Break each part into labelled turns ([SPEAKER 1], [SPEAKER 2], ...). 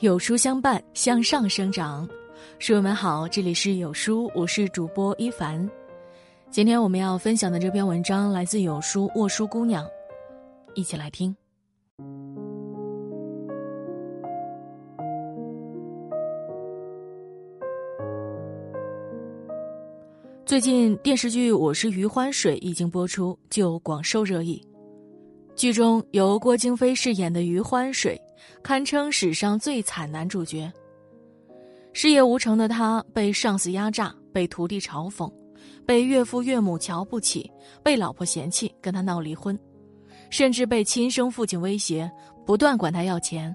[SPEAKER 1] 有书相伴，向上生长。书友们好，这里是有书，我是主播一凡。今天我们要分享的这篇文章来自有书沃书姑娘，一起来听。最近电视剧《我是余欢水》一经播出，就广受热议。剧中由郭京飞饰演的余欢水。堪称史上最惨男主角。事业无成的他，被上司压榨，被徒弟嘲讽，被岳父岳母瞧不起，被老婆嫌弃，跟他闹离婚，甚至被亲生父亲威胁，不断管他要钱。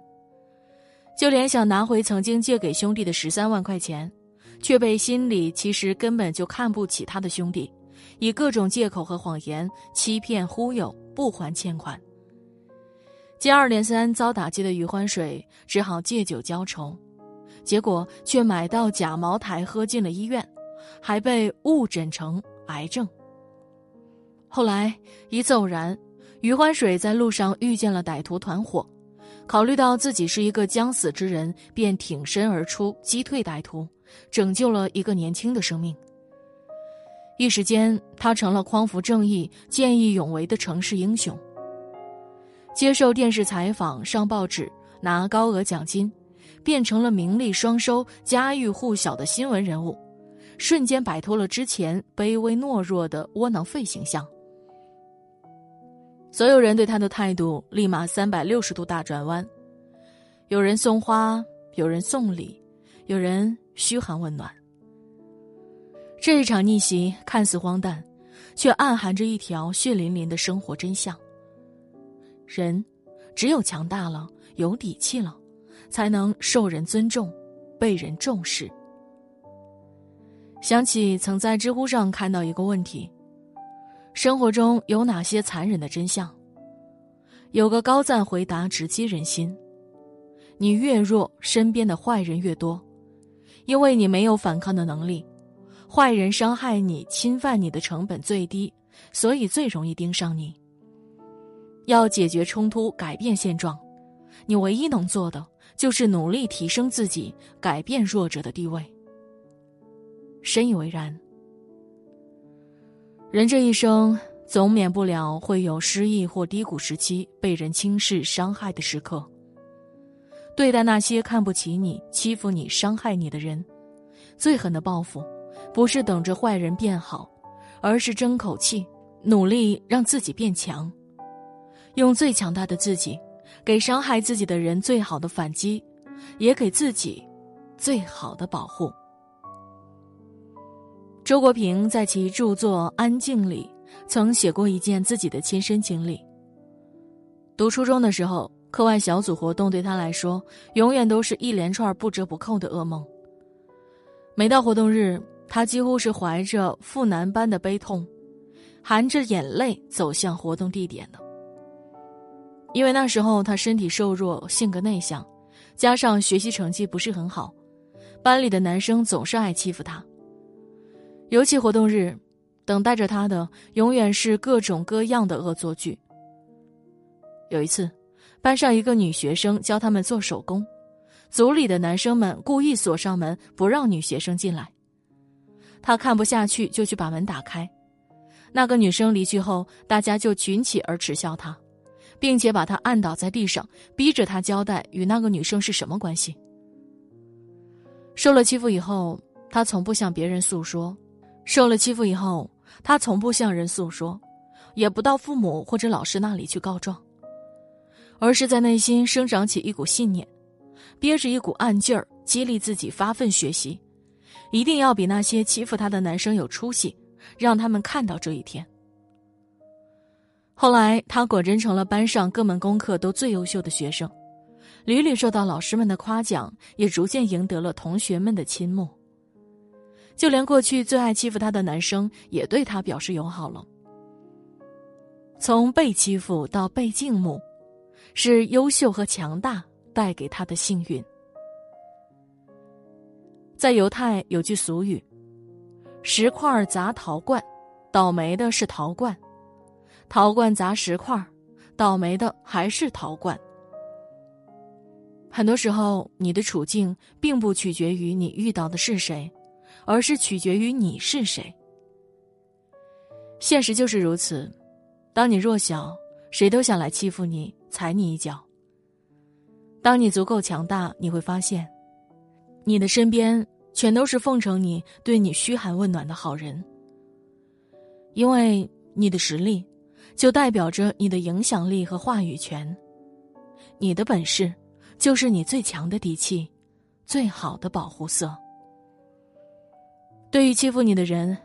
[SPEAKER 1] 就连想拿回曾经借给兄弟的十三万块钱，却被心里其实根本就看不起他的兄弟，以各种借口和谎言欺骗忽悠，不还欠款。接二连三遭打击的余欢水只好借酒浇愁，结果却买到假茅台喝进了医院，还被误诊成癌症。后来一次偶然，余欢水在路上遇见了歹徒团伙，考虑到自己是一个将死之人，便挺身而出击退歹徒，拯救了一个年轻的生命。一时间，他成了匡扶正义、见义勇为的城市英雄。接受电视采访、上报纸、拿高额奖金，变成了名利双收、家喻户晓的新闻人物，瞬间摆脱了之前卑微懦弱的窝囊废形象。所有人对他的态度立马三百六十度大转弯，有人送花，有人送礼，有人嘘寒问暖。这一场逆袭看似荒诞，却暗含着一条血淋淋的生活真相。人，只有强大了，有底气了，才能受人尊重，被人重视。想起曾在知乎上看到一个问题：生活中有哪些残忍的真相？有个高赞回答直击人心：你越弱，身边的坏人越多，因为你没有反抗的能力，坏人伤害你、侵犯你的成本最低，所以最容易盯上你。要解决冲突、改变现状，你唯一能做的就是努力提升自己，改变弱者的地位。深以为然。人这一生总免不了会有失意或低谷时期，被人轻视、伤害的时刻。对待那些看不起你、欺负你、伤害你的人，最狠的报复，不是等着坏人变好，而是争口气，努力让自己变强。用最强大的自己，给伤害自己的人最好的反击，也给自己最好的保护。周国平在其著作《安静》里曾写过一件自己的亲身经历。读初中的时候，课外小组活动对他来说，永远都是一连串不折不扣的噩梦。每到活动日，他几乎是怀着赴男班的悲痛，含着眼泪走向活动地点的。因为那时候他身体瘦弱，性格内向，加上学习成绩不是很好，班里的男生总是爱欺负他。尤其活动日，等待着他的永远是各种各样的恶作剧。有一次，班上一个女学生教他们做手工，组里的男生们故意锁上门，不让女学生进来。他看不下去，就去把门打开。那个女生离去后，大家就群起而耻笑他。并且把他按倒在地上，逼着他交代与那个女生是什么关系。受了欺负以后，他从不向别人诉说；受了欺负以后，他从不向人诉说，也不到父母或者老师那里去告状，而是在内心生长起一股信念，憋着一股暗劲儿，激励自己发奋学习，一定要比那些欺负他的男生有出息，让他们看到这一天。后来，他果真成了班上各门功课都最优秀的学生，屡屡受到老师们的夸奖，也逐渐赢得了同学们的倾慕。就连过去最爱欺负他的男生，也对他表示友好了。从被欺负到被敬慕，是优秀和强大带给他的幸运。在犹太有句俗语：“石块砸陶罐，倒霉的是陶罐。”陶罐砸石块，倒霉的还是陶罐。很多时候，你的处境并不取决于你遇到的是谁，而是取决于你是谁。现实就是如此，当你弱小，谁都想来欺负你、踩你一脚；当你足够强大，你会发现，你的身边全都是奉承你、对你嘘寒问暖的好人。因为你的实力，就代表着你的影响力和话语权，你的本事。就是你最强的底气，最好的保护色。对于欺负你的人，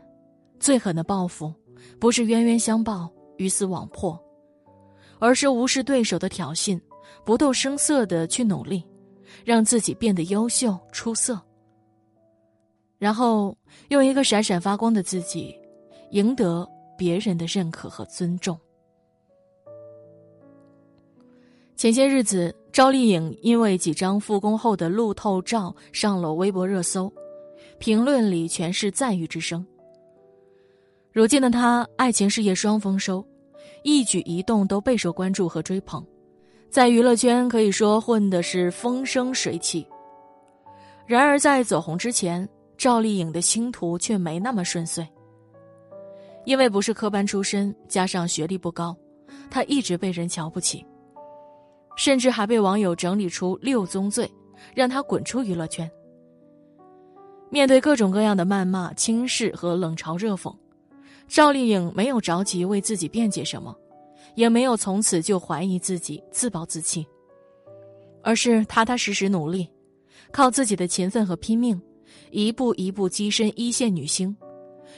[SPEAKER 1] 最狠的报复，不是冤冤相报、鱼死网破，而是无视对手的挑衅，不动声色的去努力，让自己变得优秀出色，然后用一个闪闪发光的自己，赢得别人的认可和尊重。前些日子，赵丽颖因为几张复工后的路透照上了微博热搜，评论里全是赞誉之声。如今的她，爱情事业双丰收，一举一动都备受关注和追捧，在娱乐圈可以说混的是风生水起。然而，在走红之前，赵丽颖的星途却没那么顺遂。因为不是科班出身，加上学历不高，她一直被人瞧不起。甚至还被网友整理出六宗罪，让他滚出娱乐圈。面对各种各样的谩骂、轻视和冷嘲热讽，赵丽颖没有着急为自己辩解什么，也没有从此就怀疑自己、自暴自弃，而是踏踏实实努力，靠自己的勤奋和拼命，一步一步跻身一线女星，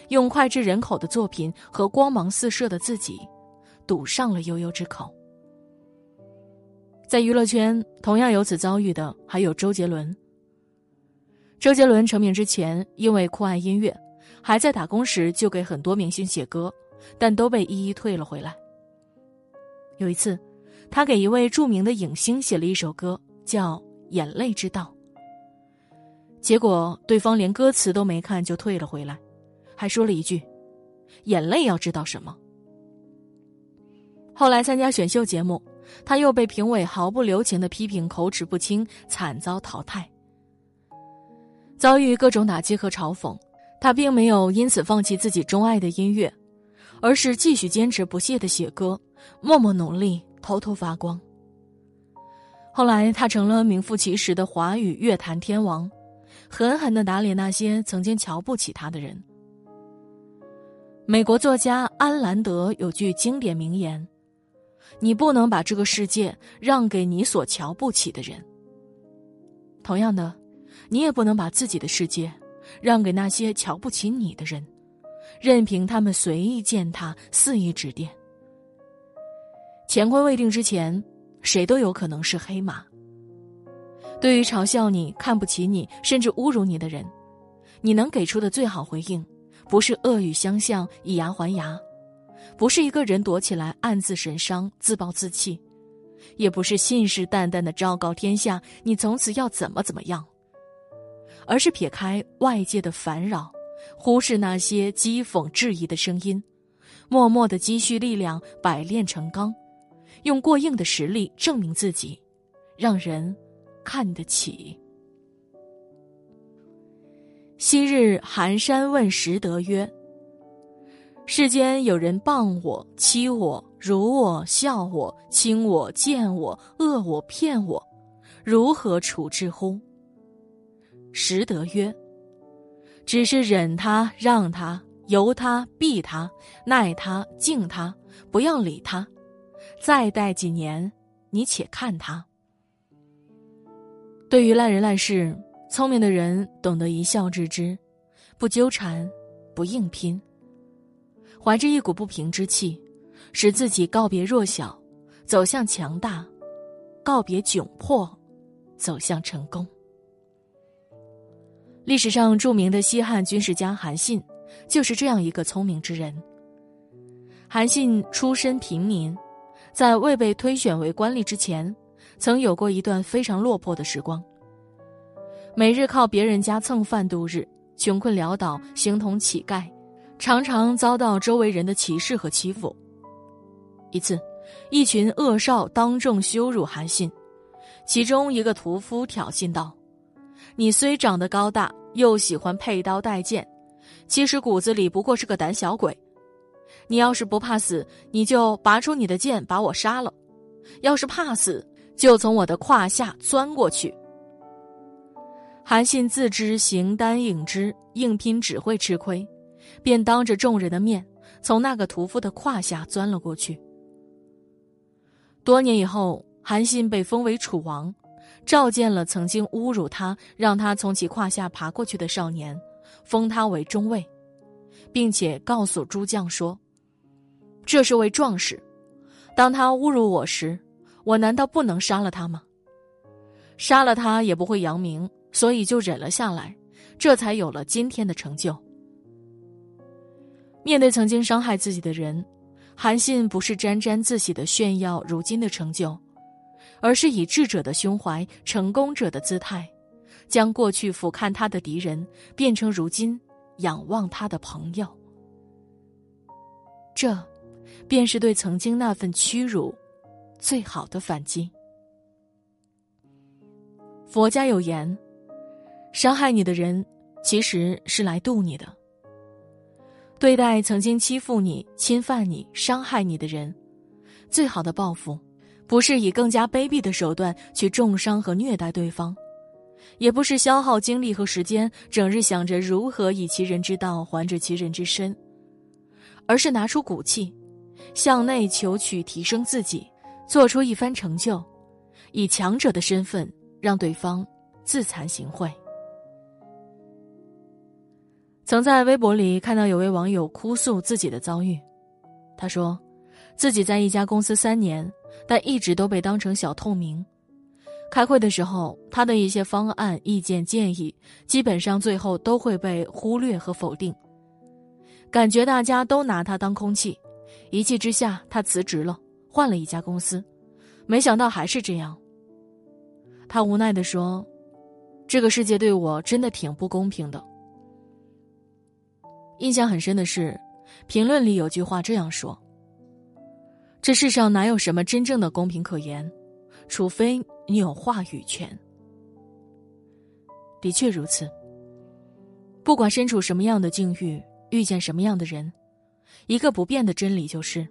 [SPEAKER 1] 用脍炙人口的作品和光芒四射的自己，堵上了悠悠之口。在娱乐圈，同样有此遭遇的还有周杰伦。周杰伦成名之前，因为酷爱音乐，还在打工时就给很多明星写歌，但都被一一退了回来。有一次，他给一位著名的影星写了一首歌，叫《眼泪之道》，结果对方连歌词都没看就退了回来，还说了一句：“眼泪要知道什么。”后来参加选秀节目。他又被评委毫不留情的批评口齿不清，惨遭淘汰。遭遇各种打击和嘲讽，他并没有因此放弃自己钟爱的音乐，而是继续坚持不懈的写歌，默默努力，偷偷发光。后来，他成了名副其实的华语乐坛天王，狠狠的打脸那些曾经瞧不起他的人。美国作家安兰德有句经典名言。你不能把这个世界让给你所瞧不起的人。同样的，你也不能把自己的世界让给那些瞧不起你的人，任凭他们随意践踏、肆意指点。乾坤未定之前，谁都有可能是黑马。对于嘲笑你、看不起你，甚至侮辱你的人，你能给出的最好回应，不是恶语相向、以牙还牙。不是一个人躲起来暗自神伤、自暴自弃，也不是信誓旦旦的昭告天下你从此要怎么怎么样，而是撇开外界的烦扰，忽视那些讥讽质疑的声音，默默的积蓄力量，百炼成钢，用过硬的实力证明自己，让人看得起。昔日寒山问拾得曰。世间有人谤我、欺我、辱我、笑我、轻我、贱我、恶我、骗我，如何处置乎？实德曰：只是忍他、让他、由他、避他、耐他、敬他，不要理他。再待几年，你且看他。对于烂人烂事，聪明的人懂得一笑置之，不纠缠，不硬拼。怀着一股不平之气，使自己告别弱小，走向强大；告别窘迫，走向成功。历史上著名的西汉军事家韩信，就是这样一个聪明之人。韩信出身平民，在未被推选为官吏之前，曾有过一段非常落魄的时光。每日靠别人家蹭饭度日，穷困潦倒，形同乞丐。常常遭到周围人的歧视和欺负。一次，一群恶少当众羞辱韩信，其中一个屠夫挑衅道：“你虽长得高大，又喜欢佩刀带剑，其实骨子里不过是个胆小鬼。你要是不怕死，你就拔出你的剑把我杀了；要是怕死，就从我的胯下钻过去。”韩信自知形单影只，硬拼只会吃亏，便当着众人的面从那个屠夫的胯下钻了过去。多年以后。韩信被封为楚王，召见了曾经侮辱他、让他从其胯下爬过去的少年，封他为中尉，并且告诉诸将说：“这是位壮士，当他侮辱我时，我难道不能杀了他吗？杀了他也不会扬名，所以就忍了下来，这才有了今天的成就。”面对曾经伤害自己的人，韩信不是沾沾自喜的炫耀如今的成就。而是以智者的胸怀、成功者的姿态，将过去俯瞰他的敌人变成如今仰望他的朋友。这，便是对曾经那份屈辱，最好的反击。佛家有言：伤害你的人，其实是来渡你的。对待曾经欺负你、侵犯你、伤害你的人，最好的报复。不是以更加卑鄙的手段去重伤和虐待对方，也不是消耗精力和时间，整日想着如何以其人之道还治其人之身，而是拿出骨气，向内求取提升自己，做出一番成就，以强者的身份让对方自惭形秽。曾在微博里看到有位网友哭诉自己的遭遇，他说，自己在一家公司三年。但一直都被当成小透明。开会的时候，他的一些方案、意见、建议，基本上最后都会被忽略和否定。感觉大家都拿他当空气，一气之下，他辞职了，换了一家公司。没想到还是这样。他无奈的说：“这个世界对我真的挺不公平的。”印象很深的是，评论里有句话这样说。这世上哪有什么真正的公平可言，除非你有话语权。的确如此。不管身处什么样的境遇，遇见什么样的人，一个不变的真理就是：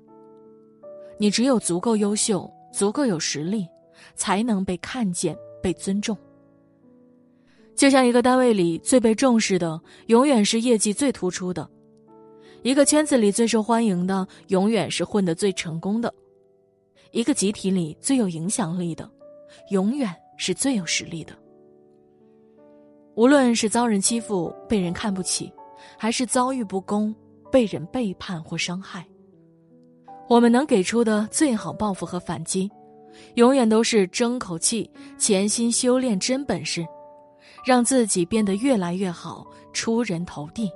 [SPEAKER 1] 你只有足够优秀、足够有实力，才能被看见、被尊重。就像一个单位里最被重视的，永远是业绩最突出的。一个圈子里最受欢迎的，永远是混得最成功的；一个集体里最有影响力的，永远是最有实力的。无论是遭人欺负、被人看不起，还是遭遇不公、被人背叛或伤害，我们能给出的最好报复和反击，永远都是争口气、潜心修炼真本事，让自己变得越来越好，出人头地。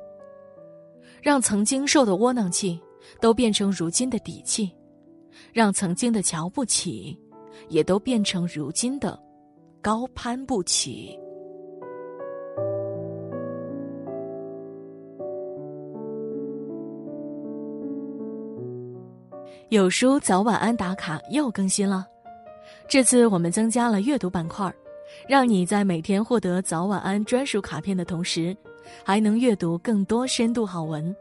[SPEAKER 1] 让曾经受的窝囊气，都变成如今的底气；让曾经的瞧不起，也都变成如今的高攀不起。有书早晚安打卡又更新了，这次我们增加了阅读板块，让你在每天获得早晚安专属卡片的同时。还能阅读更多深度好文，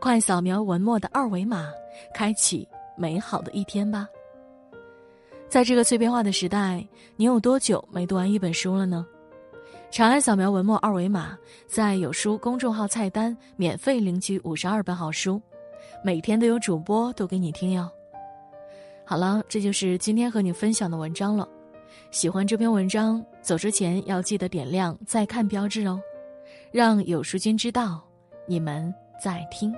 [SPEAKER 1] 快扫描文末的二维码，开启美好的一天吧。在这个碎片化的时代，你有多久没读完一本书了呢？长按扫描文末二维码，在有书公众号菜单免费领取五十二本好书，每天都有主播读给你听哟。好了，这就是今天和你分享的文章了。喜欢这篇文章，走之前要记得点亮再看标志哦。让有书君知道，你们在听。